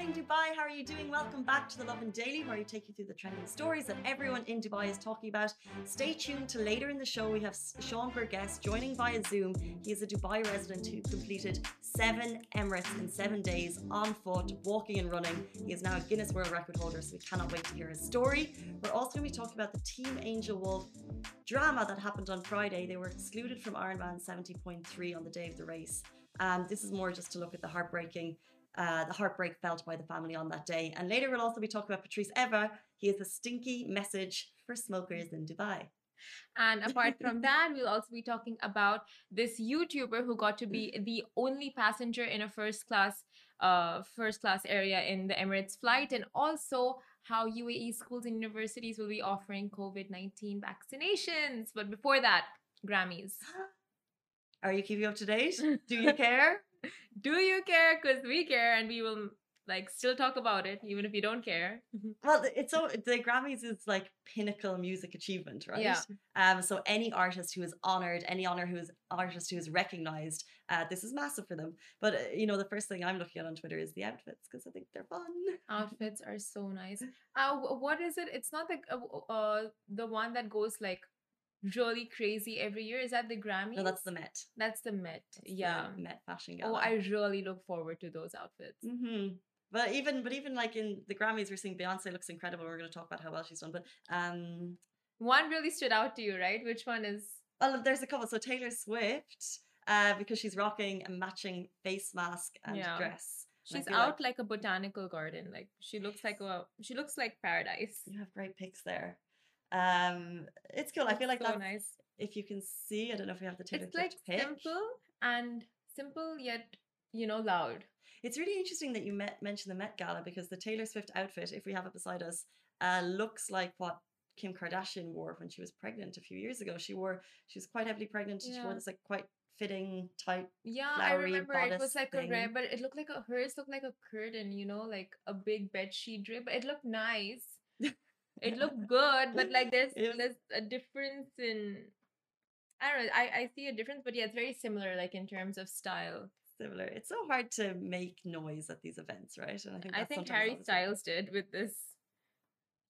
Morning, Dubai. How are you doing? Welcome back to the Lovin Daily, where I take you through the trending stories that everyone in Dubai is talking about. Stay tuned to later in the show. We have Sean Burgess joining via Zoom. He is a Dubai resident who completed seven Emirates in seven days on foot, walking and running. He is now a Guinness World Record holder, so we cannot wait to hear his story. We're also going to be talking about the Team Angel Wolf drama that happened on Friday. They were excluded from Ironman 70.3 on the day of the race. Um, this is more just to look at the heartbreaking uh, the heartbreak felt by the family on that day. And later we'll also be talking about Patrice Evra. He has a stinky message for smokers in Dubai. And apart from that, we'll also be talking about this YouTuber who got to be the only passenger in a first class uh first class area in the Emirates flight and also how UAE schools and universities will be offering COVID-19 vaccinations. But before that, Grammys. Are you keeping up to date? Do you care? Do you care? Because we care and we will like still talk about it even if you don't care. well, it's so the Grammys is like pinnacle music achievement, right? Yeah. Um, so any artist who is honored, any honor who is artist who is recognized, uh, this is massive for them. But uh, you know, the first thing I'm looking at on Twitter is the outfits because I think they're fun. Outfits are so nice. Uh, what is it? It's not like uh, uh, the one that goes like really crazy every year. Is that the Grammy? No, that's the Met. That's the Met. That's the yeah. Met Fashion Gala. Oh, I really look forward to those outfits. hmm But even, but even like in the Grammys, we're seeing Beyonce looks incredible. We're going to talk about how well she's done. But um, One really stood out to you, right? Which one is? well, there's a couple. So Taylor Swift, uh, because she's rocking a matching face mask and Yeah. dress. She's out like like, a botanical garden. Like she looks like a. She looks like paradise. you have great pics there. Um, it's cool. I feel like so that's nice. if you can see. I don't know if we have the Taylor It's like pic. simple and simple yet you know loud. It's really interesting that you met, mentioned the Met Gala because the Taylor Swift outfit, if we have it beside us, uh, looks like what Kim Kardashian wore when she was pregnant a few years ago. She wore she was quite heavily pregnant. and She wore this like quite fitting tight. Yeah, I remember it was like a red, but it looked like a hers looked like a curtain, you know, like a big bed sheet. But it looked nice. It looked good, but like there's was- there's a difference in I don't know. I I see a difference, but yeah, it's very similar, like in terms of style. similar. It's so hard to make noise at these events, right? And I think I that's think Harry Styles did with this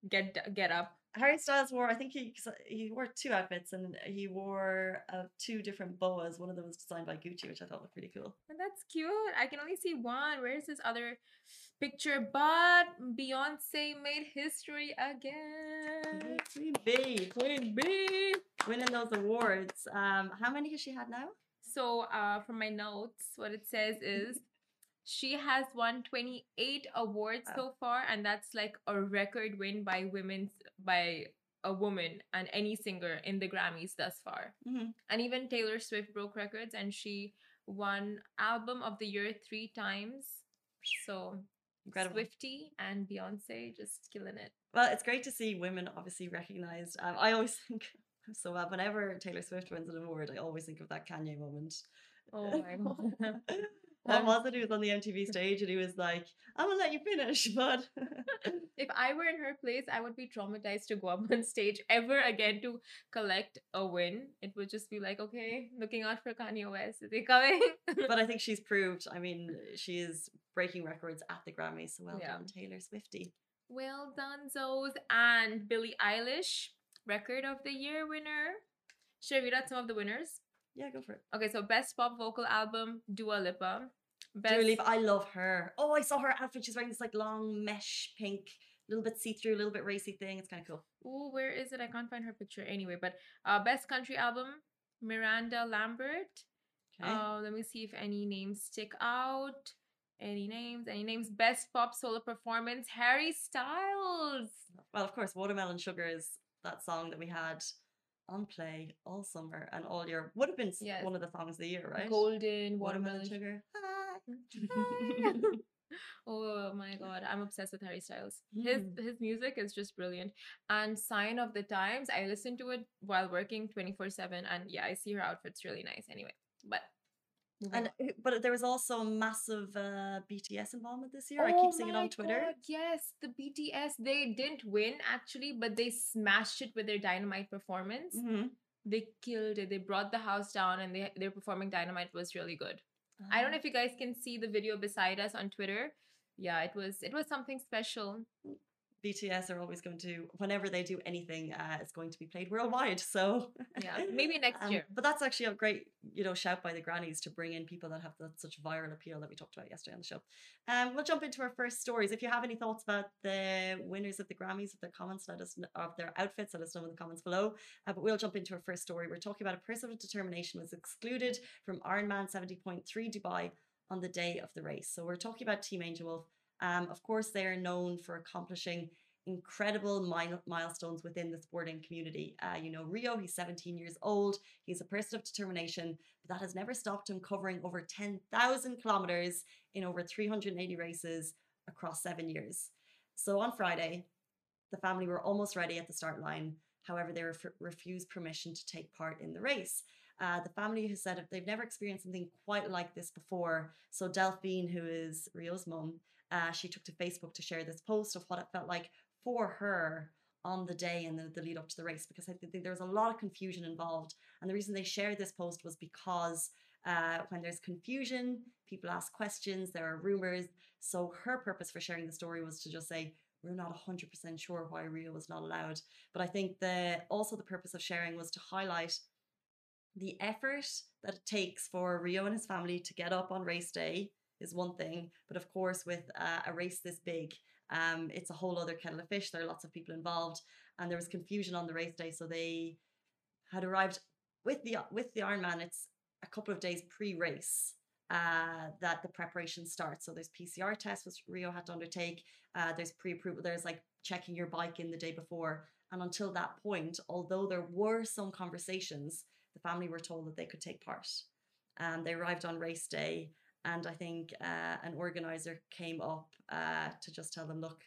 get get up. Harry Styles wore. I think he 'cause he wore two outfits and he wore uh, two different boas. One of them was designed by Gucci, which I thought looked pretty cool. That's cute. I can only see one. Where's this other picture? But Beyonce made history again. Queen B Queen B. winning those awards. Um, how many has she had now? So, uh, from my notes, what it says is she has won 28 awards Wow. so far, and that's like a record win by women's by a woman and any singer in the Grammys thus far. Mhm. And even Taylor Swift broke records, and she won Album of the Year three times. So, Incredible. Swifty and Beyonce just killing it. Well, it's great to see women obviously recognized. Um, I always think so. Uh, whenever Taylor Swift wins an award, I always think of that Kanye moment. Oh my god. Um, was it? He was on the MTV stage and he was like, "I'm gonna let you finish, but." if I were in her place, I would be traumatized to go up on stage ever again to collect a win. It would just be like, okay, looking out for Kanye West. Is he coming? but I think she's proved. I mean, she is breaking records at the Grammys. So well Yeah. done, Taylor Swifty. well done, Zoes. And Billie Eilish, record of the year winner. Should I read out some of the winners? Yeah, go for it. Okay, so best pop vocal album, Dua Lipa. Best, Dua Lipa, I love her. Oh, I saw her outfit. She's wearing this like long mesh pink, little bit see through, a little bit racy thing. It's kind of cool. Oh, where is it? I can't find her picture anyway. But uh, best country album, Miranda Lambert. Okay. Uh, let me see if any names stick out. Any names? Any names? Best pop solo performance, Harry Styles. well, of course, Watermelon Sugar is that song that we had on play all summer and all year. Would have been Yes. one of the songs of the year, right? Golden Watermelon watermelon. Sugar. oh my god, I'm obsessed with Harry Styles. His Mm. his music is just brilliant. And Sign of the Times, I listen to it while working 24/7 and yeah, I see her outfits really nice anyway. But And but there was also massive uh, BTS involvement this year. I Oh keep seeing it on Twitter. God, yes, the BTS, they didn't win actually, but they smashed it with their dynamite performance. Mhm. They killed it. They brought the house down and they their performing dynamite was really good. I don't know Ah. if you guys can see the video beside us on Twitter. Yeah, it was it was something special. BTS are always going to, whenever they do anything, uh, it's going to be played worldwide. So Yeah, maybe next Um, year. But that's actually a great, you know, shout by the Grammys to bring in people that have that such viral appeal that we talked about yesterday on the show. Um, we'll jump into our first stories. If you have any thoughts about the winners of the Grammys, of their comments, let us know, of their outfits, let us know in the comments below. Uh, but we'll jump into our first story. We're talking about a person with determination was excluded from Ironman 70.3 Dubai on the day of the race. So we're talking about Team Angel Wolf. Um, of course, they are known for accomplishing incredible mile- milestones within the sporting community. Uh, you know, Rio, he's 17 years old. He's a person of determination, but that has never stopped him covering over 10,000 kilometers in over 380 races across seven years. So on Friday, the family were almost ready at the start line. However, they ref- refused permission to take part in the race. Uh, the family has said they've never experienced something quite like this before. So Delphine, who is Rio's mum, uh, she took to Facebook to share this post of what it felt like for her on the day and the, the lead up to the race because I think there was a lot of confusion involved. And the reason they shared this post was because uh, when there's confusion, people ask questions, there are rumors. So her purpose for sharing the story was to just say, we're not 100% sure why Rio was not allowed. But I think the also the purpose of sharing was to highlight the effort that it takes for Rio and his family to get up on race day is one thing, but of course, with uh, a race this big, um, it's a whole other kettle of fish. There are lots of people involved, and there was confusion on the race day, so they had arrived with the with the Ironman. It's a couple of days pre-race uh, that the preparation starts. So there's PCR tests which Rio had to undertake. Uh, there's pre-approval. There's like checking your bike in the day before, and until that point, although there were some conversations, the family were told that they could take part. Um, they arrived on race day, and I think uh, an organizer came up uh, to just tell them, look,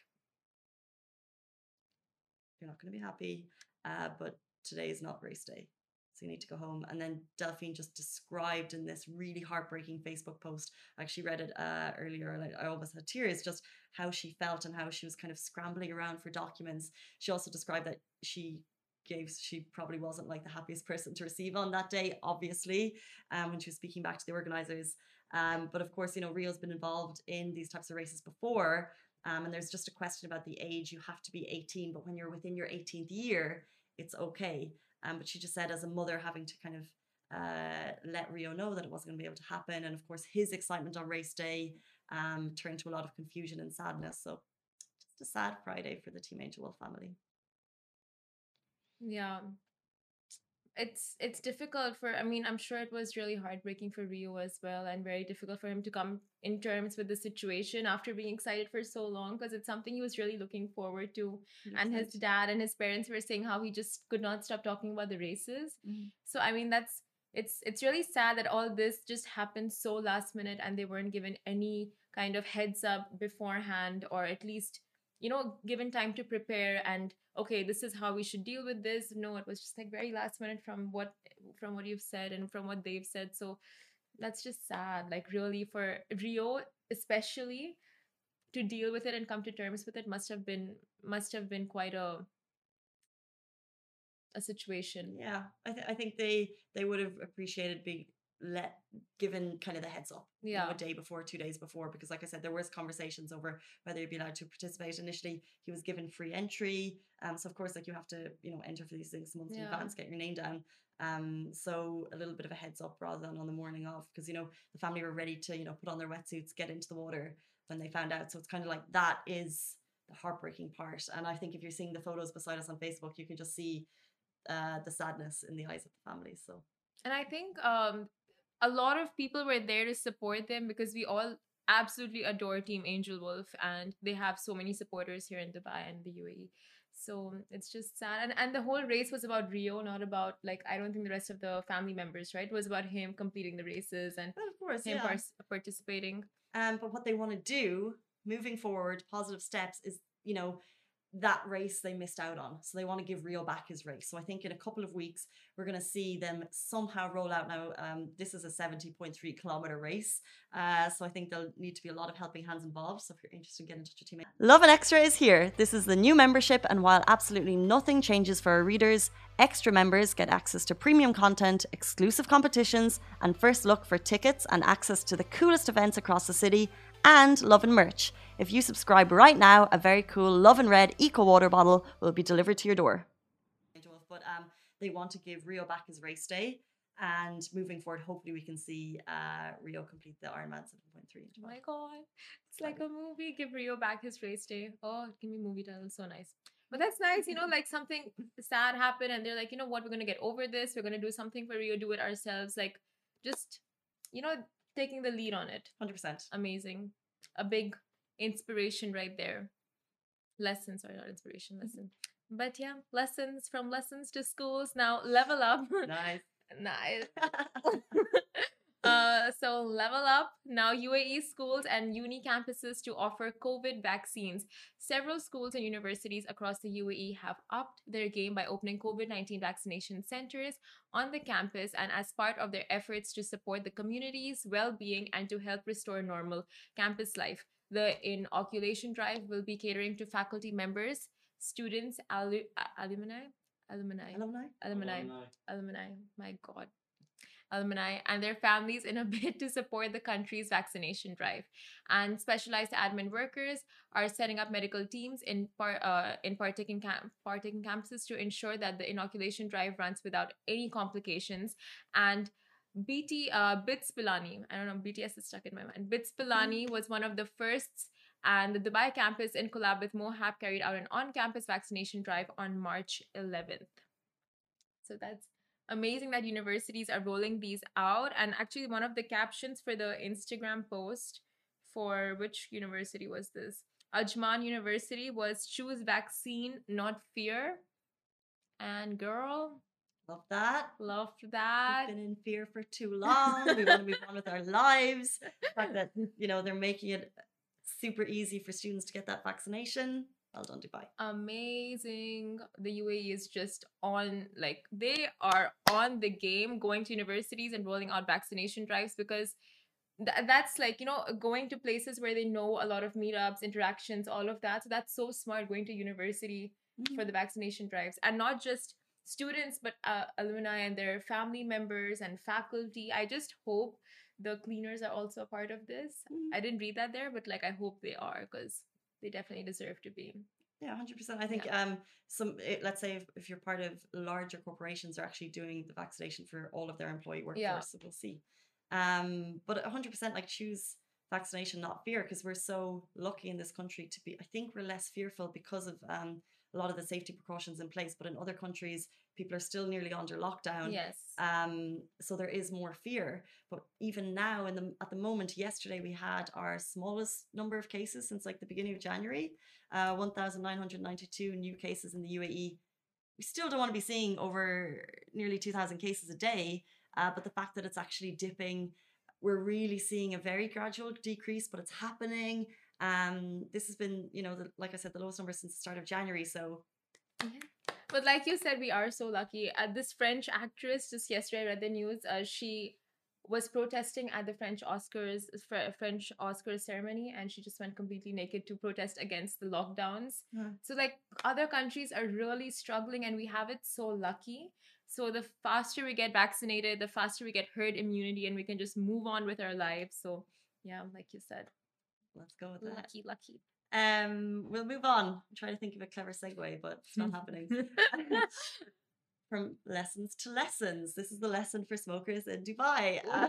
you're not going to be happy, uh, but today is not race day. So you need to go home. And then Delphine just described in this really heartbreaking Facebook post. I actually read it uh, earlier I, I almost had tears just how she felt and how she was kind of scrambling around for documents. She also described that she gave she probably wasn't like the happiest person to receive on that day obviously um, when she was speaking back to the organizers um, but of course you know rio's been involved in these types of races before um, and there's just a question about the age. You have to be 18 but when you're within your 18th year it's okay. Um, but she just said as a mother having to kind of uh, let rio know that it wasn't going to be able to happen and of course his excitement on race day um, turned to a lot of confusion and sadness. So just a sad friday for the team angel wolf family. Yeah. It's it's difficult for I mean, I'm sure it was really heartbreaking for Rio as well and very difficult for him to come in terms with the situation after being excited for so long because it's something he was really looking forward to. And his dad and his parents were saying how he just could not stop talking about the races. Mhm. So I mean that's it's it's really sad that all this just happened so last minute and they weren't given any kind of heads up beforehand or at least you know given time to prepare and okay this is how we should deal with this. No it was just like very last minute from what from what you've said and from what they've said. So that's just sad like really for rio especially to deal with it and come to terms with it must have been must have been quite a a situation. Yeah, I, th- I think they they would have appreciated being let given kind of the heads up, you know, Yeah. a day before, two days before, because like I said, there was conversations over whether you'd be allowed to participate. Initially, he was given free entry, um, so of course, like you have to, you know, enter for these things months in advance, get your name down. Um, so a little bit of a heads up rather than on the morning of, because you know the family were ready to, you know, put on their wetsuits, get into the water when they found out. So it's kind of like that is the heartbreaking part. And I think if you're seeing the photos beside us on Facebook, you can just see uh, the sadness in the eyes of the family. So And I think um, a lot of people were there to support them because we all absolutely adore Team Angel Wolf and they have so many supporters here in Dubai and the UAE. So it's just sad. And, and the whole race was about Rio, not about, like, I don't think the rest of the family members, right? It was about him completing the races and of course, him yeah. par- participating. Um, but what they want to do moving forward, positive steps is, you know, that race they missed out on. So they want to give Rio back his race. So I think in a couple of weeks, we're going to see them somehow roll out now. Um, this is a 70.3 kilometer race. Uh, so I think there'll need to be a lot of helping hands involved. So if you're interested, get in touch with your teammate. and Extra is here. This is the new membership. And while absolutely nothing changes for our readers, extra members get access to premium content, exclusive competitions, and first look for tickets and access to the coolest events across the city and love and merch. If you subscribe right now, a very cool Love and Red Eco Water bottle will be delivered to your door. But um, they want to give Rio back his race day. And moving forward, hopefully we can see uh, Rio complete the Ironman 7.3. Oh my god, it's like a movie. Give Rio back his race day. Oh, give me movie title. So nice. But that's nice, you know, like something sad happened, and they're like, you know what, we're gonna get over this. We're gonna do something for Rio, do it ourselves. Like, just, you know, taking the lead on it. 100%. Amazing. A big inspiration right there. Lessons, sorry, not inspiration, Mm-hmm. lesson. But yeah, lessons from lessons to schools. Now level up. Nice. nice. uh, so level up now UAE schools and uni campuses to offer COVID vaccines. Several schools and universities across the UAE have upped their game by opening COVID 19 vaccination centers on the campus and as part of their efforts to support the community's well being and to help restore normal campus life. The inoculation drive will be catering to faculty members, students, alu- alumni, alumni, Alumni? alumni, alumni. My God. Alumni and their families in a bid to support the country's vaccination drive. And specialized admin workers are setting up medical teams in par, uh, in partaking camp partaking campuses to ensure that the inoculation drive runs without any complications. And BT uh, Bits Pilani, I don't know, BTS is stuck in my mind. Bits Pilani was one of the firsts and the Dubai campus, in collab with MOHAP, carried out an on campus vaccination drive on March 11th. So that's amazing that universities are rolling these out. And actually, one of the captions for the Instagram post for which university was this? Ajman University was choose vaccine, not fear. And girl, Love that. Love that. We've been in fear for too long. we want to move on with our lives. The fact that, you know, they're making it super easy for students to get that vaccination. Well done, Dubai. amazing. The UAE is just on, like, they are on the game going to universities and rolling out vaccination drives because th- that's like, you know, going to places where they know a lot of meetups, interactions, all of that. So that's so smart going to university for mm-hmm. the vaccination drives and not just students, but uh, alumni and their family members and faculty. I just hope the cleaners are also a part of this. Mhm. I didn't read that there, but like, I hope they are because they definitely deserve to be. Yeah, hundred percent. I think um some eh, let's say if, if you're part of larger corporations are actually doing the vaccination for all of their employee workforce. Yeah. So we'll see. Um, but hundred percent like choose vaccination, not fear, because we're so lucky in this country to be. I think we're less fearful because of um a lot of the safety precautions in place. But in other countries, people are still nearly under lockdown. Yes. Um, so there is more fear. But even now, in the at the moment, yesterday we had our smallest number of cases since like the beginning of January. Uh, 1,992 new cases in the UAE. We still don't want to be seeing over nearly 2,000 cases a day. Uh, but the fact that it's actually dipping, we're really seeing a very gradual decrease, but it's happening. Um, this has been, you know, the, like I said, the lowest number since the start of January. So yeah. But like you said, we are so lucky. Uh, this French actress, just yesterday, I read the news. Uh, she was protesting at the French Oscars, Fr- French Oscars ceremony, and she just went completely naked to protest against the lockdowns. Yeah. So like other countries are really struggling, and we have it so lucky. So the faster we get vaccinated, the faster we get herd immunity, and we can just move on with our lives. So yeah, like you said, let's go with that. lucky, lucky. Um, we'll move on. I'm trying to think of a clever segue, but it's not happening. From lessons to lessons. This is the lesson for smokers in Dubai. Uh,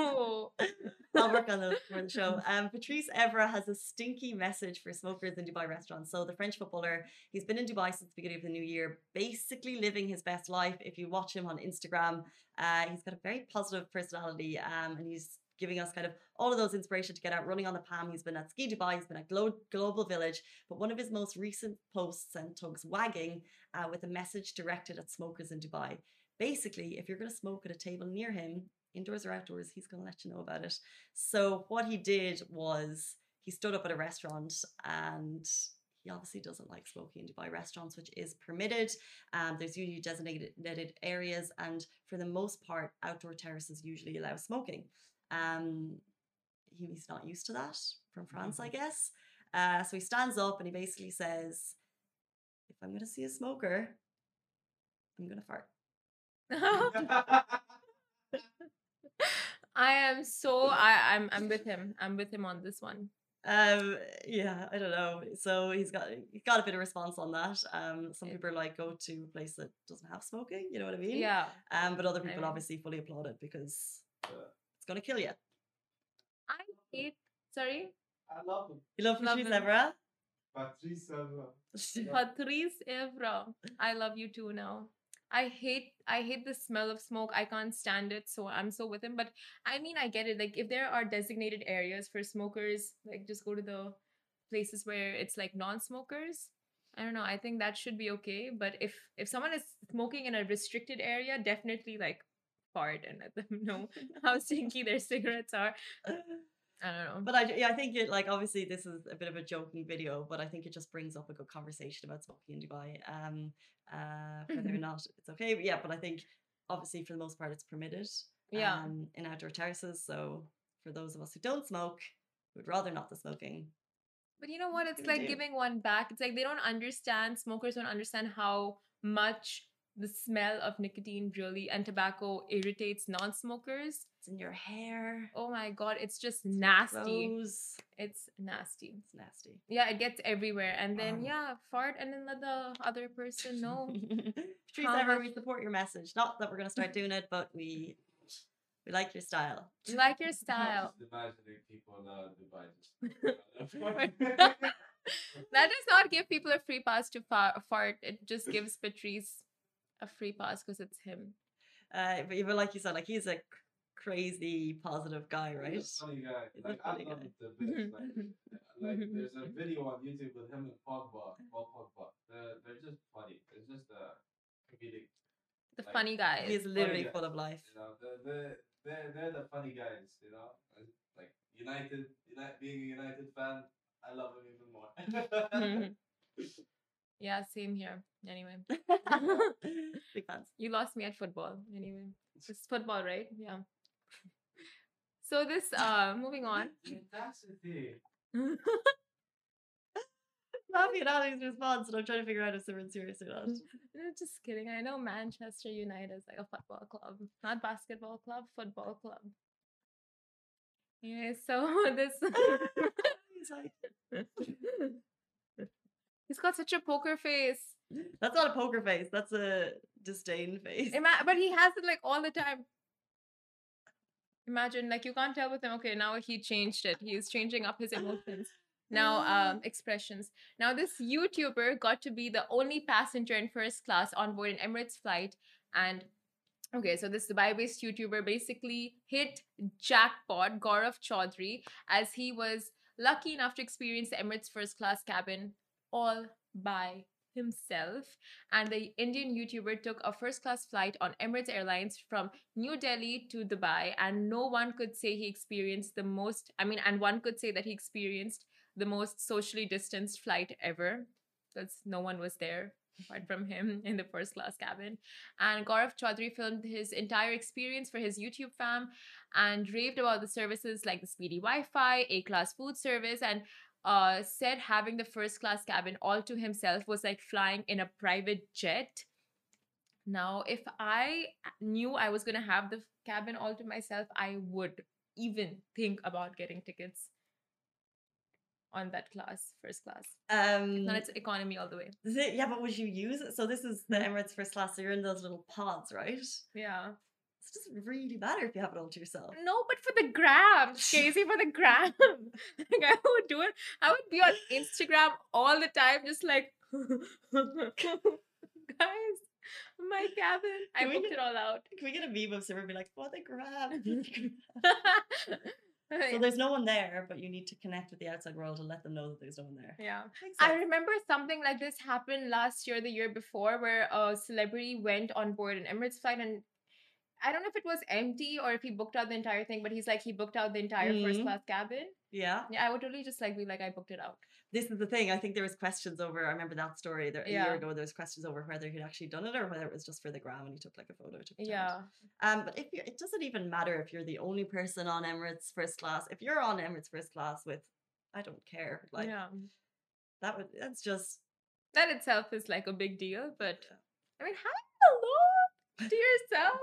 Ooh. I'll work on those for the show. Um, Patrice Evra has a stinky message for smokers in Dubai restaurants. So the French footballer, he's been in Dubai since the beginning of the new year, basically living his best life. If you watch him on Instagram, uh, he's got a very positive personality, um, and he's giving us kind of all of those inspiration to get out running on the Palm. He's been at Ski Dubai, he's been at Glo- Global Village, but one of his most recent posts sent tugs wagging uh, with a message directed at smokers in Dubai. Basically, if you're going to smoke at a table near him, indoors or outdoors, he's going to let you know about it. So what he did was he stood up at a restaurant and he obviously doesn't like smoking in Dubai restaurants, which is permitted. Um, there's usually designated areas, and for the most part, outdoor terraces usually allow smoking. Um, he's not used to that from France, I guess. Uh, so he stands up and he basically says, "If I'm going to see a smoker, I'm going to fart." I am so I I'm I'm with him. I'm with him on this one. Um, yeah, I don't know. So he's got he got a bit of response on that. Um, some people are like go to a place that doesn't have smoking. You know what I mean? Yeah. Um, but other I people mean- obviously fully applaud it because. It's gonna kill you. I hate sorry. I love him. You love Love Patrice him. Evra? Patrice Evra. Patrice Evra. I love you too now. I hate I hate the smell of smoke. I can't stand it. So I'm so with him. But I mean I get it. Like if there are designated areas for smokers, like just go to the places where it's like non-smokers. I don't know. I think that should be okay. But if if someone is smoking in a restricted area, definitely like fart and let them know how stinky their cigarettes are. I don't know. But I, yeah, I think it like obviously this is a bit of a joking video, but I think it just brings up a good conversation about smoking in Dubai. Um, uh, whether or not it's okay, but yeah, but I think obviously for the most part it's permitted. Yeah. Um, in outdoor terraces. So for those of us who don't smoke, would rather not the smoking. But you know what? It's like do? giving one back. It's like they don't understand, smokers don't understand how much the smell of nicotine really and tobacco irritates non smokers. It's in your hair. Oh my god, it's just it's nasty. clothes. It's nasty. It's nasty. Yeah, it gets everywhere. And then, Um. yeah, fart and then let the other person know. Patrice How Ever, much- we support your message. Not that we're gonna start doing it, but we we like your style. You like your style. Imagining people in That does not give people a free pass to fart. It just gives Patrice a free pass because it's him. Uh, but even like you said, like he's a crazy positive guy, right? He's a funny guy. He's a Like, funny I love the bits. Like, like, there's a video on YouTube with him and Pogba. Paul Pogba. They're, they're just funny. It's just a comedic. The Like, funny guy. He is literally guy. full of life. You know, they're, they're, they're, they're the funny guys. You know, like United, United, being a United fan, I love him even more. yeah, same here. Anyway. Big fans. You lost me at football. Anyway, it's football, right? Yeah. So this, uh, moving on. Audacity. Laughing at Ali's response, and I'm trying to figure out if someone's serious or not. Just kidding. I know Manchester United is like a football club, not basketball club, football club. Yeah. So this. He's like, Got such a poker face. that's not a poker face. That's a disdain face. Ima- but he has it like all the time. Imagine, like you can't tell with him. Okay, now he changed it. He's changing up his emotions. Now, um, expressions. Now, this YouTuber got to be the only passenger in first class on board an Emirates flight, and okay, so this Dubai-based YouTuber basically hit jackpot Gaurav Chaudhary as he was lucky enough to experience the Emirates first class cabin all by himself. And the Indian YouTuber took a first class flight on Emirates Airlines from New Delhi to Dubai, and no one could say he experienced the most, I mean, and one could say that he experienced the most socially distanced flight ever because no one was there apart from him in the first class cabin. And Gaurav Chaudhary filmed his entire experience for his YouTube fam and raved about the services like the speedy Wi Fi, A class food service, and uh, said having the first class cabin all to himself was like flying in a private jet. Now, if I knew I was going to have the cabin all to myself, I would even think about getting tickets on that class, first class. Um, Not its economy all the way. it- yeah, but would you use it? So this is the. Emirates first class. So you're in those little pods, right? It doesn't really matter if you have it all to yourself. No, but for the gram, Casey, for the gram. like I would do it. I would be on Instagram all the time, just like, guys, my cabin. I Can booked get- it all out. Can we get a meme of Simmer be like, "For the grab"? so there's no one there, but you need to connect with the outside world and let them know that there's no one there. yeah. Makes I remember something like this happened last year, the year before, where a celebrity went on board an Emirates flight and I don't know if it was empty or if he booked out the entire thing, but he's like he booked out the entire first Mhm. class cabin. Yeah. Yeah, I would totally just like be like I booked it out. This is the thing. I think there was questions over. I remember that story there, a year Yeah. ago. There was questions over whether he'd actually done it or whether it was just for the gram and he took like a photo. Yeah. Um, but if you, it doesn't even matter if you're the only person on Emirates first class. If you're on Emirates first class with, I don't care. Like yeah. that would. That's just. That itself is like a big deal, but. I mean, hello to yourself.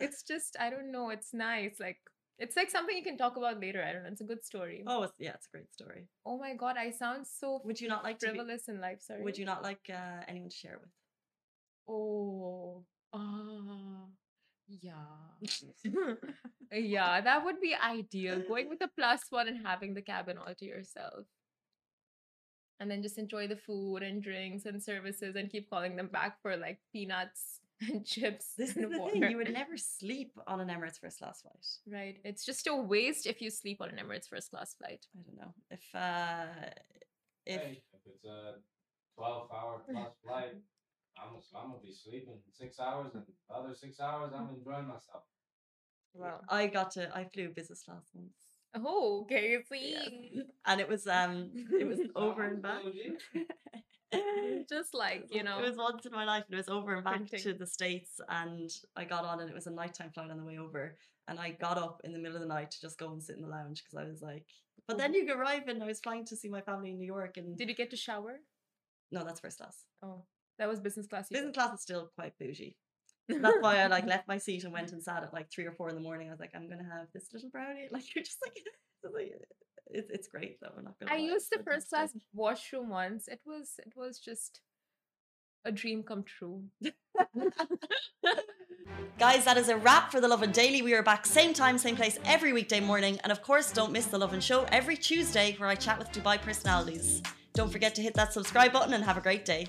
It's just I don't know. It's nice. Like it's like something you can talk about later. I don't know. It's a good story. Oh, it's, yeah, it's a great story. Oh my god, I sound so Would you not like to? Be, frivolous in life. Sorry. would you not like uh, anyone to share with? Oh, ah, yeah. yeah, that would be ideal. Going with a plus one and having the cabin all to yourself. And then just enjoy the food and drinks and services and keep calling them back for like peanuts and chips This is the water. thing. You would never sleep on an Emirates first class flight. Right. It's just a waste if you sleep on an Emirates first class flight. I don't know if uh if Hey, if it's a 12 hour plus flight, I'm, I'm gonna be sleeping six hours, and the other six hours, I'm enjoying myself. Well, I got to I flew business class once. Oh, okay. Yes. See, and it was um it was over and back. just like you know, it was once in my life and it was over and back to the states and I got on and it was a nighttime flight on the way over and I got up in the middle of the night to just go and sit in the lounge because I was like but oh. then you arrive and I was flying to see my family in New York and did you get to shower? no that's first class Oh, that was business class. business said. class is still quite bougie that's why I like left my seat and went and sat at like three or four in the morning I was like I'm gonna have this little brownie like you're just like, like it's, it's great though I'm not gonna I lie, used the first class washroom once. It was it was just a dream come true. Guys, that is a wrap for The Lovin Daily. We are back same time, same place every weekday morning. And of course, don't miss The Lovin Show every Tuesday where I chat with Dubai personalities. Don't forget to hit that subscribe button and have a great day.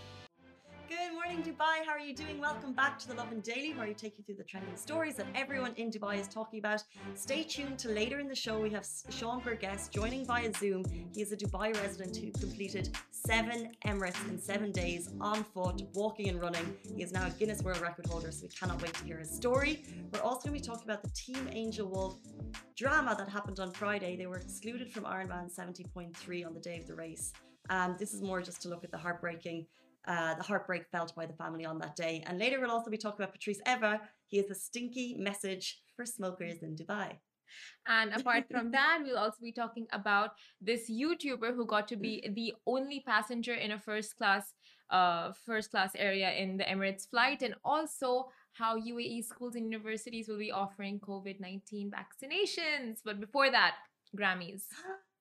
Morning, Dubai. How are you doing? Welcome back to the Lovin Daily, where we take you through the trending stories that everyone in Dubai is talking about. Stay tuned to later in the show. We have Sean Burgess joining via Zoom. He is a Dubai resident who completed seven Emirates in seven days on foot, walking and running. He is now a Guinness World Record holder, so we cannot wait to hear his story. We're also going to be talking about the Team Angel Wolf drama that happened on Friday. They were excluded from Ironman 70.3 on the day of the race. Um, this is more just to look at the heartbreaking uh, the heartbreak felt by the family on that day. And later we'll also be talking about Patrice Evra. He has a stinky message for smokers in Dubai. And apart from that, we'll also be talking about this YouTuber who got to be the only passenger in a first class uh first class area in the Emirates flight and also how UAE schools and universities will be offering COVID-19 vaccinations. But before that, Grammys.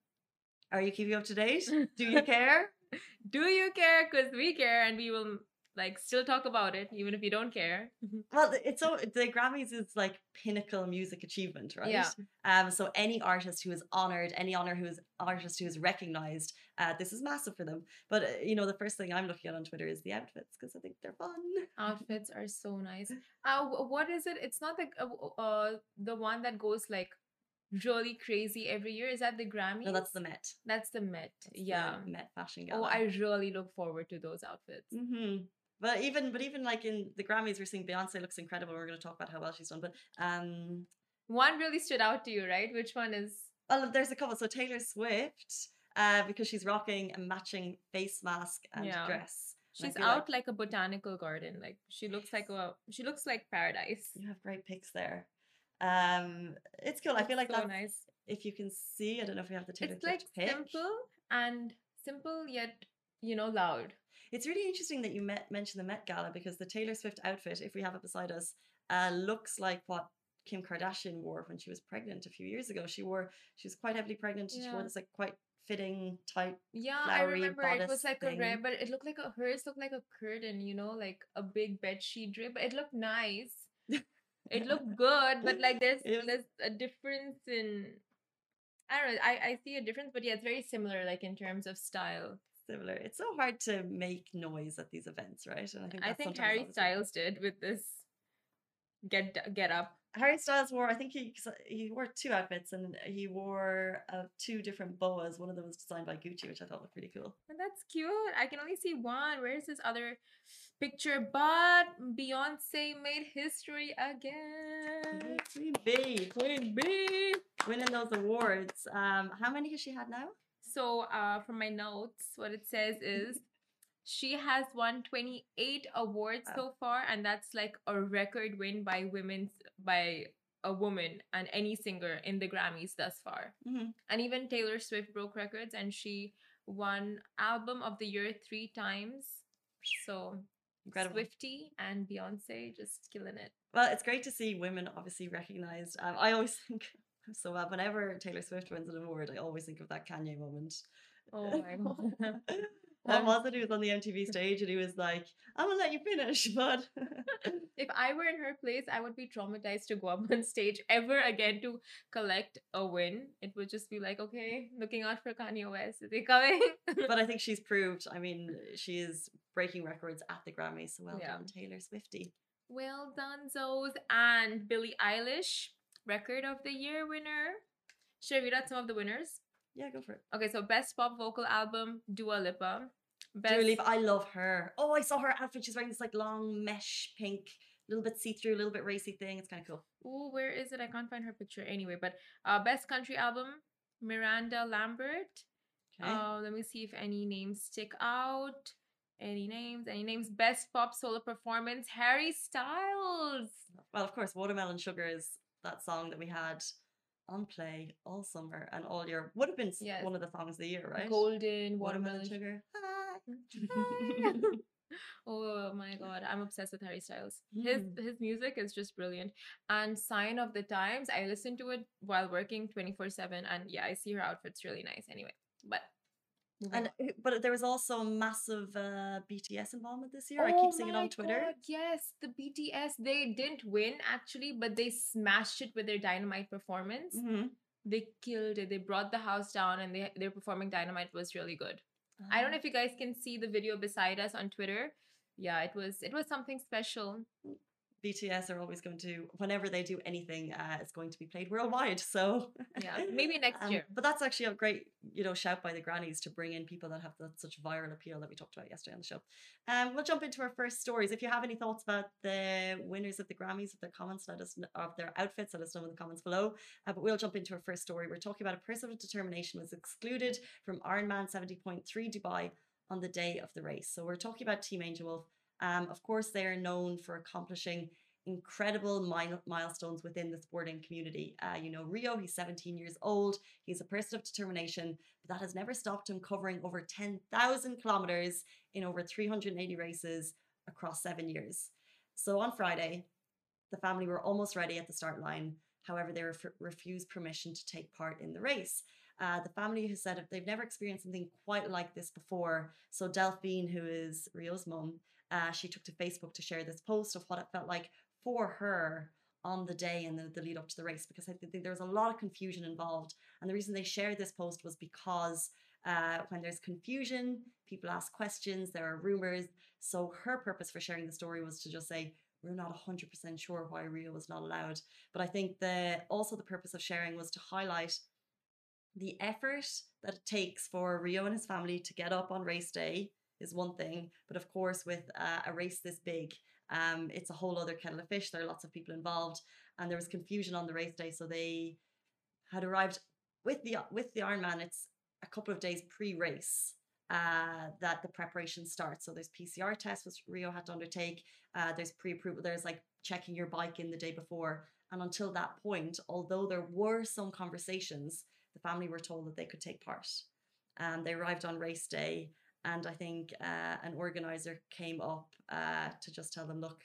Are you keeping up to date? Do you care? Do you care? Because we care and we will like still talk about it, even if you don't care. Well, it's so the Grammys is like pinnacle music achievement, right? Yeah. Um, so any artist who is honored, any honor who is artist who is recognized, uh, this is massive for them. But uh, you know, the first thing I'm looking at on Twitter is the outfits because I think they're fun. Outfits are so nice. Uh, what is it? It's not like uh, uh the one that goes like really crazy every year. Is that the Grammys? No, that's the Met. That's the Met. That's the yeah. Met Fashion Gala. Oh, I really look forward to those outfits. hmm But even, but even like in the Grammys, we're seeing Beyonce looks incredible. We're going to talk about how well she's done. But um, One really stood out to you, right? Which one is? well, there's a couple. So Taylor Swift, uh, because she's rocking a matching face mask and Yeah. dress. She's out like, a botanical garden. Like she looks like a. She looks like paradise. you have great pics there. Um, it's cool. I feel like so that's nice. if you can see. I don't know if we have the Taylor It's like pic. simple and simple yet you know loud. It's really interesting that you met, mentioned the Met Gala because the Taylor Swift outfit, if we have it beside us, uh, looks like what Kim Kardashian wore when she was pregnant a few years ago. She wore she was quite heavily pregnant. and She wore this like quite fitting tight. Yeah, I remember it was like a thing. red, but it looked like a hers looked like a curtain, you know, like a big bed sheet drip. But it looked nice. It looked good, but like there's was- there's a difference in I don't know. I I see a difference, but yeah, it's very similar, like in terms of style. similar. It's so hard to make noise at these events, right? And I think I think Harry Styles did with this get get up. Harry Styles wore, I think he he wore two outfits and he wore uh, two different boas. One of them was designed by Gucci, which I thought looked pretty cool. And that's cute. I can only see one. Where's this other picture? But Beyonce made history again. Queen B Queen B, winning those awards. Um, how many has she had now? So, uh, from my notes, what it says is she has won 28 awards Wow. so far, and that's like a record win by women's by a woman and any singer in the Grammys thus far. Mhm. And even Taylor Swift broke records, and she won Album of the Year three times. So, Incredible. Swifty and Beyonce just killing it. Well, it's great to see women obviously recognized. Um, I always think so. Uh, whenever Taylor Swift wins an award, I always think of that Kanye moment. Oh my god. What was it? He was on the MTV stage and he was like, "I'm gonna let you finish, but if I were in her place, I would be traumatized to go up on stage ever again to collect a win. It would just be like, okay, looking out for Kanye West. Is he coming? but I think she's proved. I mean, she is breaking records at the Grammys. So well Yeah. done, Taylor Swifty. well done, Zoes. And Billie Eilish, record of the year winner. Should I read out some of the winners? Yeah, go for it. Okay, so best pop vocal album, Dua Lipa. Best, Dua Lipa, I love her. Oh, I saw her outfit. She's wearing this like long mesh pink, little bit see through, a little bit racy thing. It's kind of cool. Oh, where is it? I can't find her picture anyway. But uh, best country album, Miranda Lambert. Okay. Uh, let me see if any names stick out. Any names? Any names? Best pop solo performance, Harry Styles. well, of course, Watermelon Sugar is that song that we had on play all summer and all year. Would have been Yes. one of the songs of the year, right? Golden watermelon. Sugar. oh my god, I'm obsessed with Harry Styles. His Mm. his music is just brilliant. And Sign of the Times, I listen to it while working 24/7 and yeah, I see her outfits really nice anyway. But And but there was also a massive uh, BTS involvement this year. I Oh keep seeing it on Twitter. God, yes, the BTS they didn't win actually, but they smashed it with their Dynamite performance. Mhm. They killed it. They brought the house down, and they their performing Dynamite was really good. I don't know Ah. if you guys can see the video beside us on Twitter. Yeah, it was it was something special. BTS are always going to, whenever they do anything, uh, it's going to be played worldwide. So Yeah, maybe next Um, year. But that's actually a great, you know, shout by the Grammys to bring in people that have that such viral appeal that we talked about yesterday on the show. Um, we'll jump into our first stories. If you have any thoughts about the winners of the Grammys, of their comments, let us know, of their outfits, let us know in the comments below. Uh, but we'll jump into our first story. We're talking about a person with determination was excluded from Ironman 70.3 Dubai on the day of the race. So we're talking about Team Angel Wolf. Um, of course, they are known for accomplishing incredible mile- milestones within the sporting community. Uh, you know, Rio, he's 17 years old. He's a person of determination, but that has never stopped him covering over 10,000 kilometers in over 380 races across seven years. So on Friday, the family were almost ready at the start line. However, they ref- refused permission to take part in the race. Uh, the family has said they've never experienced something quite like this before. So Delphine, who is Rio's mum, uh, she took to Facebook to share this post of what it felt like for her on the day and the, the lead up to the race because I think there was a lot of confusion involved. And the reason they shared this post was because uh, when there's confusion, people ask questions, there are rumors. So her purpose for sharing the story was to just say, we're not 100% sure why Rio was not allowed. But I think the also the purpose of sharing was to highlight the effort that it takes for Rio and his family to get up on race day is one thing, but of course, with uh, a race this big, um, it's a whole other kettle of fish. There are lots of people involved, and there was confusion on the race day. So they had arrived with the with the Ironman. It's a couple of days pre-race uh, that the preparation starts. So there's PCR tests which Rio had to undertake. Uh, there's pre-approval. There's like checking your bike in the day before, and until that point, although there were some conversations, the family were told that they could take part. Um, they arrived on race day, and I think uh, an organizer came up uh, to just tell them, look,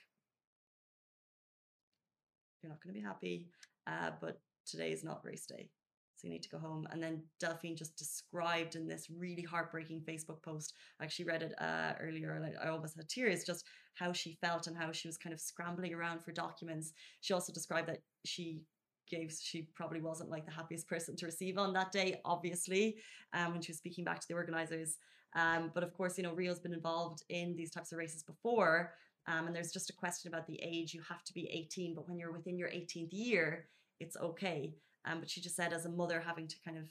you're not going to be happy, uh, but today is not race day. So you need to go home. And then Delphine just described in this really heartbreaking Facebook post. I actually read it uh, earlier and I, I almost had tears just how she felt and how she was kind of scrambling around for documents. She also described that she gave she probably wasn't like the happiest person to receive on that day, obviously, um, when she was speaking back to the organizers. Um, but of course, you know, Rio's been involved in these types of races before. Um, and there's just a question about the age. You have to be 18, but when you're within your 18th year, it's okay. Um, but she just said, as a mother, having to kind of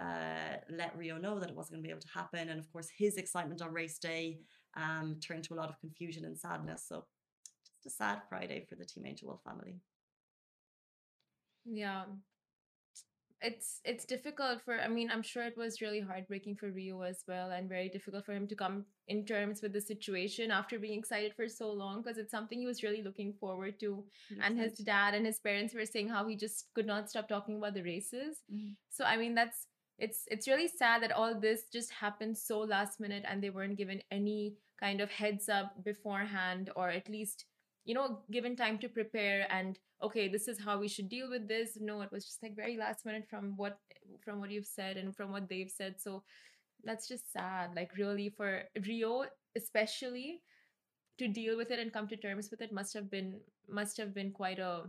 uh, let Rio know that it wasn't going to be able to happen. And of course, his excitement on race day um, turned to a lot of confusion and sadness. So just a sad Friday for the Team Angel family. Yeah. It's it's difficult for I mean, I'm sure it was really heartbreaking for Rio as well and very difficult for him to come in terms with the situation after being excited for so long because it's something he was really looking forward to. And his dad and his parents were saying how he just could not stop talking about the races. Mhm. So I mean that's it's it's really sad that all this just happened so last minute and they weren't given any kind of heads up beforehand or at least you know given time to prepare and okay this is how we should deal with this. No it was just like very last minute from what from what you've said and from what they've said. So that's just sad like really for rio especially to deal with it and come to terms with it must have been must have been quite a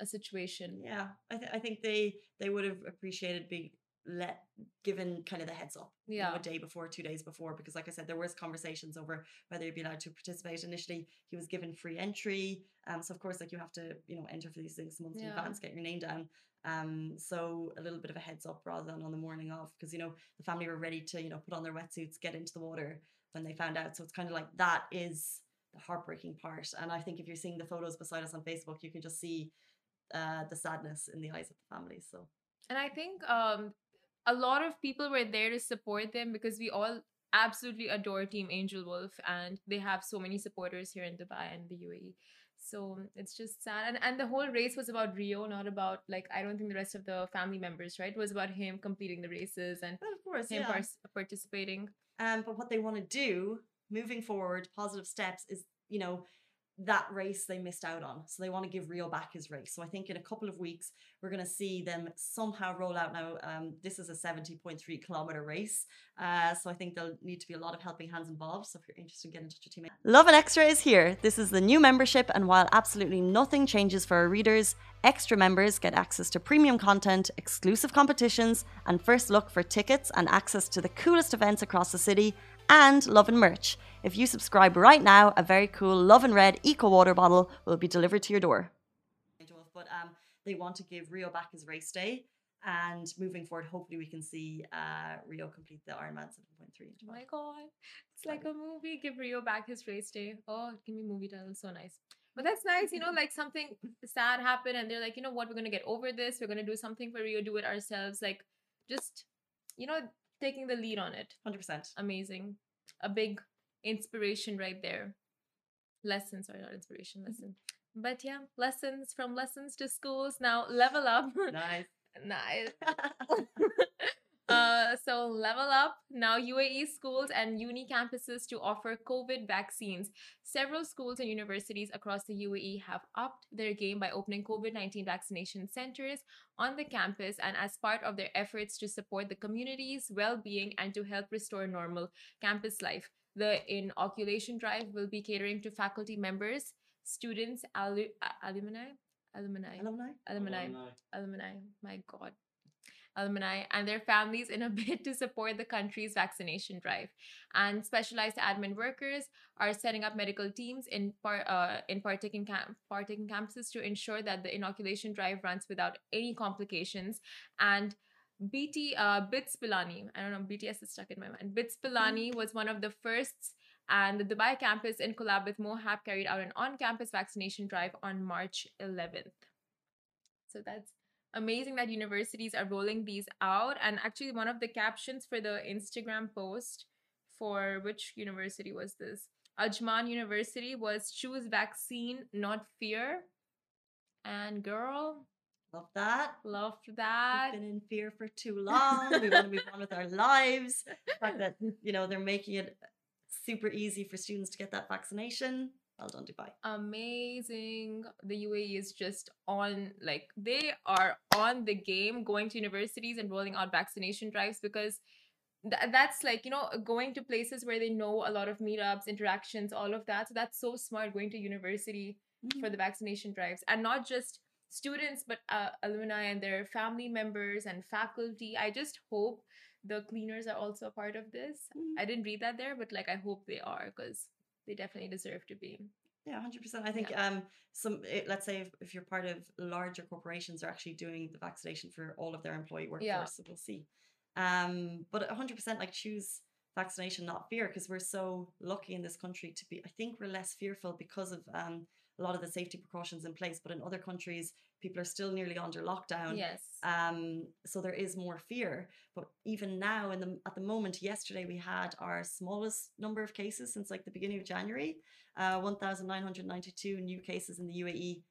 a situation. Yeah, I, th- I think they they would have appreciated being let given kind of the heads up, you know, Yeah. a day before, two days before, because like I said, there was conversations over whether you'd be allowed to participate. Initially, he was given free entry, um, so of course, like you have to, you know, enter for these things months in advance, get your name down. Um, so a little bit of a heads up rather than on the morning of, because you know the family were ready to, you know, put on their wetsuits, get into the water when they found out. So it's kind of like that is the heartbreaking part. And I think if you're seeing the photos beside us on Facebook, you can just see uh, the sadness in the eyes of the family. So And I think um, a lot of people were there to support them because we all absolutely adore Team Angelwolf and they have so many supporters here in Dubai and the UAE. So it's just sad. And, and the whole race was about Rio, not about, like, I don't think the rest of the family members, right? It was about him completing the races and Well, of course, him yeah. par- participating. Um, but what they want to do moving forward, positive steps, is you know that race they missed out on. So they want to give Rio back his race. So I think in a couple of weeks we're going to see them somehow roll out. Now um, this is a seventy point three kilometer race, uh, so I think there'll need to be a lot of helping hands involved. So if you're interested, get in touch with Team. Lovin Extra is here. This is the new membership, and while absolutely nothing changes for our readers, extra members get access to premium content, exclusive competitions, and first look for tickets and access to the coolest events across the city and Lovin merch. If you subscribe right now, a very cool Lovin Red Eco Water bottle will be delivered to your door. But um, they want to give Rio back his race day, and moving forward, hopefully we can see uh, Rio complete the Ironman 7.3. Oh my God. It's like a movie. Give Rio back his race day. Oh, give me movie title. So nice. But that's nice, you know, like something sad happened and they're like, you know what, we're going to get over this. We're going to do something for Rio, do it ourselves. Like, just, you know, taking the lead on it. 100%. Amazing. A big inspiration right there. Lesson, sorry, not inspiration, lesson. But yeah, lessons from lessons to schools. Now level up. Nice. nice. Uh, so level up now UAE schools and uni campuses to offer COVID vaccines. Several schools and universities across the UAE have upped their game by opening COVID 19 vaccination centers on the campus and as part of their efforts to support the community's well being and to help restore normal campus life. The inoculation drive will be catering to faculty members, students, alu- alumni, alumni, Alumni? alumni, alumni. My God. Alumni and their families in a bid to support the country's vaccination drive. And specialized admin workers are setting up medical teams in par- uh, in partaking camp partaking campuses to ensure that the inoculation drive runs without any complications. And BT uh, BITS Pilani, I don't know, BTS is stuck in my mind. BITS Pilani was one of the first and the Dubai campus, in collab with MOHAP, carried out an on campus vaccination drive on March 11th. So that's amazing that universities are rolling these out. And actually, one of the captions for the Instagram post for which university was this? Ajman University was choose vaccine, not fear. And girl, Love that. Love that. We've been in fear for too long. we want to move on with our lives. The fact that, you know, they're making it super easy for students to get that vaccination. Well done, Dubai. amazing. The UAE is just on, like, they are on the game going to universities and rolling out vaccination drives because th- that's like, you know, going to places where they know a lot of meetups, interactions, all of that. So that's so smart going to university for the vaccination drives and not just students, but uh, alumni and their family members and faculty. I just hope the cleaners are also a part of this. Mhm. I didn't read that there, but like, I hope they are because they definitely deserve to be. Yeah, hundred percent. I think um some eh, let's say if, if you're part of larger corporations are actually doing the vaccination for all of their employee workforce, Yeah. so we'll see. Um, but hundred percent like choose vaccination, not fear, because we're so lucky in this country to be. I think we're less fearful because of um a lot of the safety precautions in place. But in other countries, people are still nearly under lockdown. Yes. Um, so there is more fear. But even now, in the at the moment, yesterday we had our smallest number of cases since like the beginning of January, uh, 1,992 new cases in the UAE.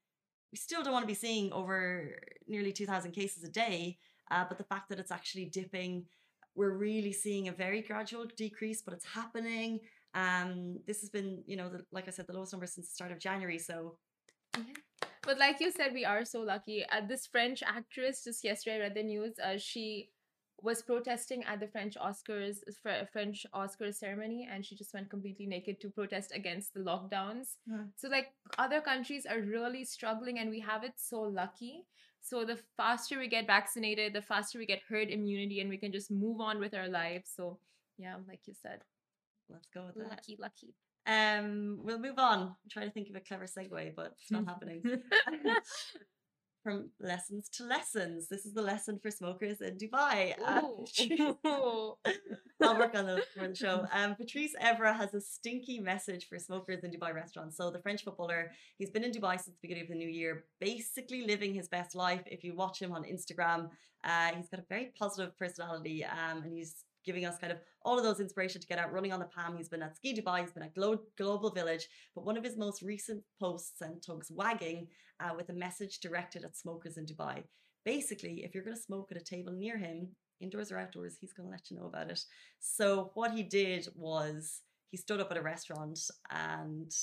We still don't want to be seeing over nearly 2,000 cases a day. Uh, but the fact that it's actually dipping, we're really seeing a very gradual decrease, but it's happening. Um, this has been, you know, the, like I said, the lowest number since the start of January. So But like you said, we are so lucky. Uh, this French actress, just yesterday, I read the news. Uh, she was protesting at the French Oscars, Fr- French Oscars ceremony, and she just went completely naked to protest against the lockdowns. Yeah. So like other countries are really struggling, and we have it so lucky. So the faster we get vaccinated, the faster we get herd immunity, and we can just move on with our lives. So yeah, like you said, let's go with that. lucky, lucky. Um, we'll move on. I'm trying to think of a clever segue, but it's not happening. From lessons to lessons. This is the lesson for smokers in Dubai. Uh, Ooh. I'll work on those for the show. Um, Patrice Evra has a stinky message for smokers in Dubai restaurants. So the French footballer, he's been in Dubai since the beginning of the new year, basically living his best life. If you watch him on Instagram, uh, he's got a very positive personality, um, and he's giving us kind of all of those inspiration to get out running on the Palm. He's been at Ski Dubai, he's been at Glo- Global Village, but one of his most recent posts sent tugs wagging uh, with a message directed at smokers in Dubai. Basically, if you're going to smoke at a table near him, indoors or outdoors, he's going to let you know about it. So what he did was he stood up at a restaurant and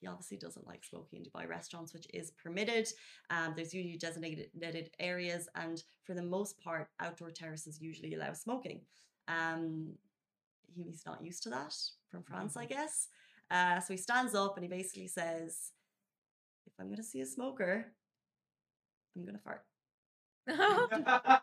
he obviously doesn't like smoking in Dubai restaurants, which is permitted. Um, there's usually designated areas, and for the most part, outdoor terraces usually allow smoking. Um, he, he's not used to that from France, I guess. Uh, so he stands up and he basically says, "If I'm going to see a smoker, I'm going to fart."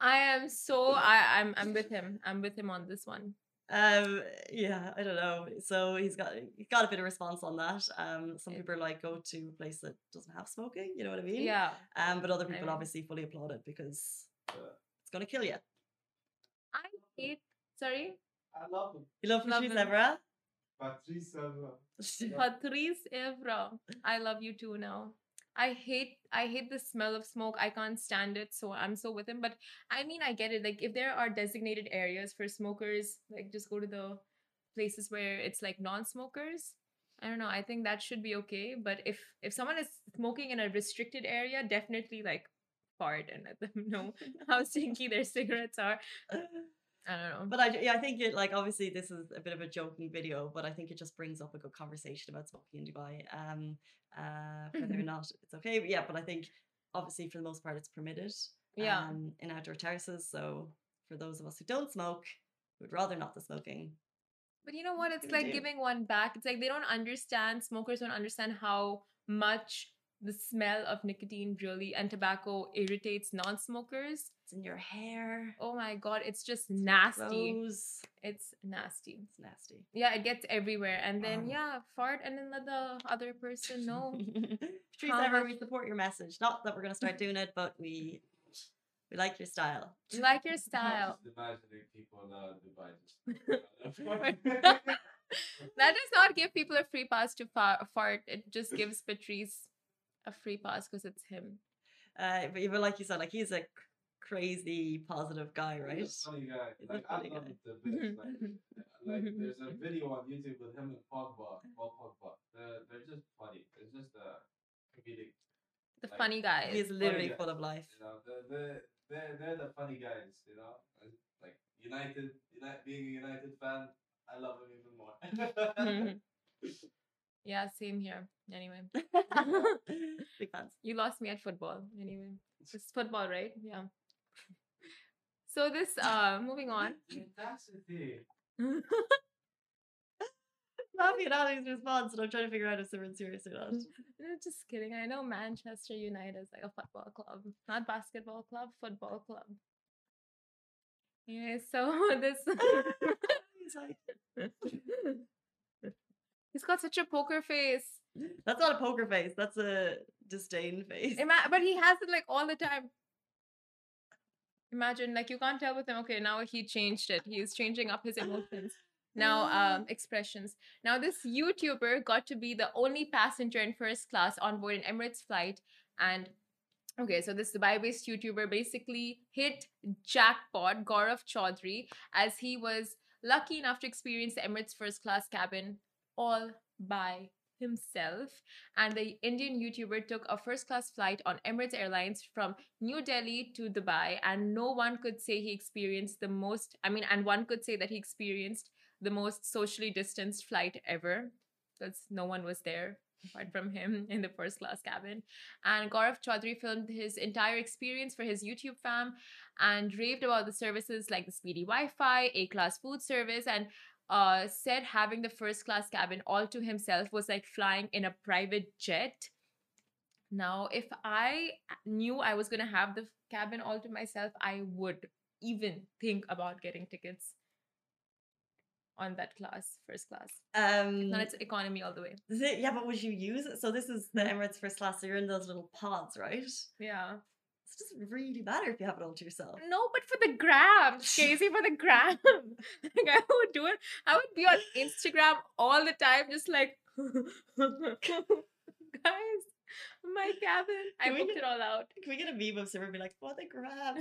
I am so I I'm I'm with him. I'm with him on this one. Um, yeah, I don't know. So he's got he got a bit of response on that. Um, some people are like go to a place that doesn't have smoking. You know what I mean? Yeah. Um, but other I people mean- obviously fully applaud it because. It's gonna kill you. I hate sorry. I love him. You love Love Patrice him. Evra? Patrice Evra. Patrice Evra. I love you too now. I hate I hate the smell of smoke. I can't stand it. So I'm so with him. But I mean I get it. Like if there are designated areas for smokers, like just go to the places where it's like non-smokers. I don't know. I think that should be okay. But if if someone is smoking in a restricted area, definitely like fart and let them know how stinky their cigarettes are. I don't know. But I, yeah, I think it like obviously this is a bit of a joking video, but I think it just brings up a good conversation about smoking in Dubai. Um, uh, whether or not it's okay, but yeah, but I think obviously for the most part it's permitted. Yeah. Um, in outdoor terraces. So for those of us who don't smoke, would rather not the smoking. But you know what? It's like do? giving one back. It's like they don't understand, smokers don't understand how much the smell of nicotine really and tobacco irritates non smokers. It's in your hair. Oh my god, it's just it's nasty. clothes. It's nasty. It's nasty. Yeah, it gets everywhere. And then, Oh. yeah, fart and then let the other person know. Patrice Evra, we support your message. Not that we're going to start doing it, but we we like your style. You like your style. Just people in That does not give people a free pass to fart. It just gives Patrice a free pass because it's him. Uh, but even like you said, like he's a crazy positive guy, right? He's a funny guy. He's a Like, I funny love guy. the bits. Like, mm-hmm. uh, like, mm-hmm. there's a video on YouTube with him and Pogba. Paul Pogba. They're, they're just funny. It's just a comedic. The Like, funny guy. He's literally guy. full of life. You know, they're, they're, they're, they're the funny guys. You know, like United. United being a United fan, I love him even more. Mm-hmm. yeah, same here. Anyway. Big fans. You lost me at football. Anyway, it's football, right? Yeah. So this, uh, moving on. Audacity. Laughing at Ali's response, and I'm trying to figure out if someone's serious or not. Uh, Just kidding. I know Manchester United is like a football club, not basketball club, football club. Anyway, so this. He's like, got such a poker face. That's not a poker face. That's a disdain face. Ima- but he has it like all the time. Imagine, like, you can't tell with him, okay, now he changed it. He's changing up his emotions. Now, um, expressions. Now, this YouTuber got to be the only passenger in first class on board an Emirates flight. And okay, so this Dubai based YouTuber basically hit jackpot Gaurav Chaudhary as he was lucky enough to experience the Emirates first class cabin all by himself. And the Indian YouTuber took a first class flight on Emirates Airlines from New Delhi to Dubai. And no one could say he experienced the most, I mean, and one could say that he experienced the most socially distanced flight ever because no one was there apart from him in the first class cabin. And Gaurav Chaudhary filmed his entire experience for his YouTube fam and raved about the services like the speedy Wi Fi, A class food service, and uh, said having the first class cabin all to himself was like flying in a private jet. Now, if I knew I was going to have the cabin all to myself, I would even think about getting tickets on that class, first class. Um, Not its economy all the way. it- yeah, but would you use it? So this is the Emirates first class. So you're in those little pods, right? Yeah. It doesn't really matter if you have it all to yourself. No, but for the gram, Casey, for the gram. like I would do it. I would be on Instagram all the time, just like, guys, my cabin. I Can we booked get- it all out. Can we get a meme of Simmer be like, "For the grab"?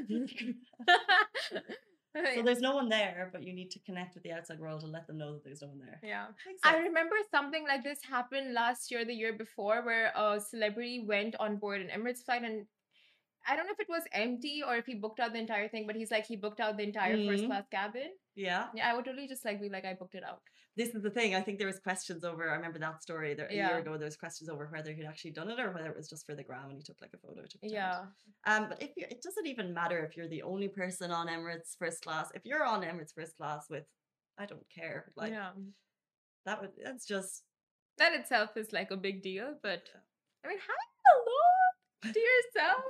so there's no one there, but you need to connect with the outside world and let them know that there's no one there. yeah. I remember something like this happened last year, the year before, where a celebrity went on board an Emirates flight and I don't know if it was empty or if he booked out the entire thing, but he's like he booked out the entire first Mhm. class cabin. Yeah, Yeah, I would totally just like be like I booked it out. this is the thing. I think there was questions over. I remember that story there, a Yeah. year ago. There was questions over whether he'd actually done it or whether it was just for the gram and he took like a photo to. Yeah. Um, but if you, it doesn't even matter if you're the only person on Emirates first class. If you're on Emirates first class with, I don't care. Like yeah. that would. That's just. That itself is like a big deal, but I mean, hello to yourself.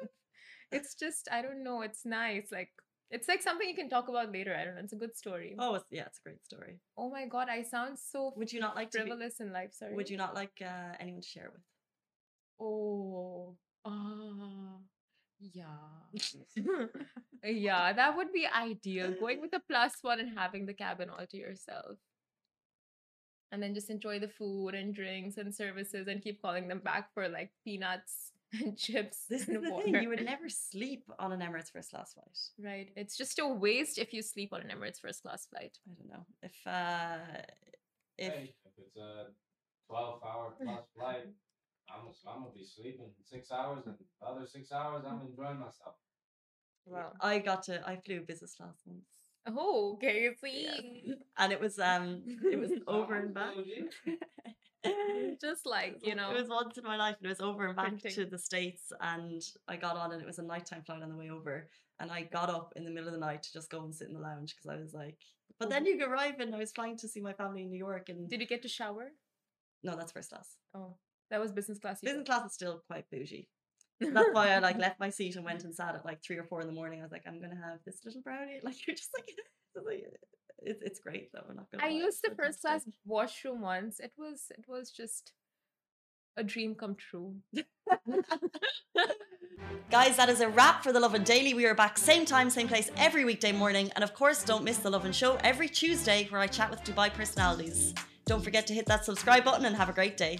It's just I don't know. It's nice. Like it's like something you can talk about later. I don't know. It's a good story. Oh, it's, yeah, it's a great story. Oh my god, I sound so Would you not like to? Be, frivolous in life. Sorry. would you not like uh, anyone to share with? Oh. Ah. yeah. yeah, that would be ideal. Going with a plus one and having the cabin all to yourself. And then just enjoy the food and drinks and services and keep calling them back for like peanuts and chips This is and the water. thing. You would never sleep on an Emirates first class flight. Right. It's just a waste if you sleep on an Emirates first class flight. I don't know if uh if Hey, if it's a twelve hour plus flight, I'm I'm gonna be sleeping six hours, and the other six hours I'm enjoying myself. Well I got to I flew business class once. Oh, okay. Yes. See. and it was um it was over and back. Just like, you know. it was once in my life. and It was over and back to the states, and I got on, and it was a nighttime flight on the way over. And I got up in the middle of the night to just go and sit in the lounge because I was like, but then oh. you arrive, and I was flying to see my family in New York, and Did you get to shower? no, that's first class. Oh, that was business class. Business class is still quite bougie. That's why I like left my seat and went and sat at like three or four in the morning. I was like, I'm gonna have this little brownie. Like you're just like, like it's, it's great though. I'm not gonna. I lie, used it's the first class washroom once. It was it was just a dream come true. Guys, that is a wrap for the Lovin Daily. We are back same time, same place every weekday morning. And of course, don't miss the Lovin Show every Tuesday where I chat with Dubai personalities. Don't forget to hit that subscribe button and have a great day.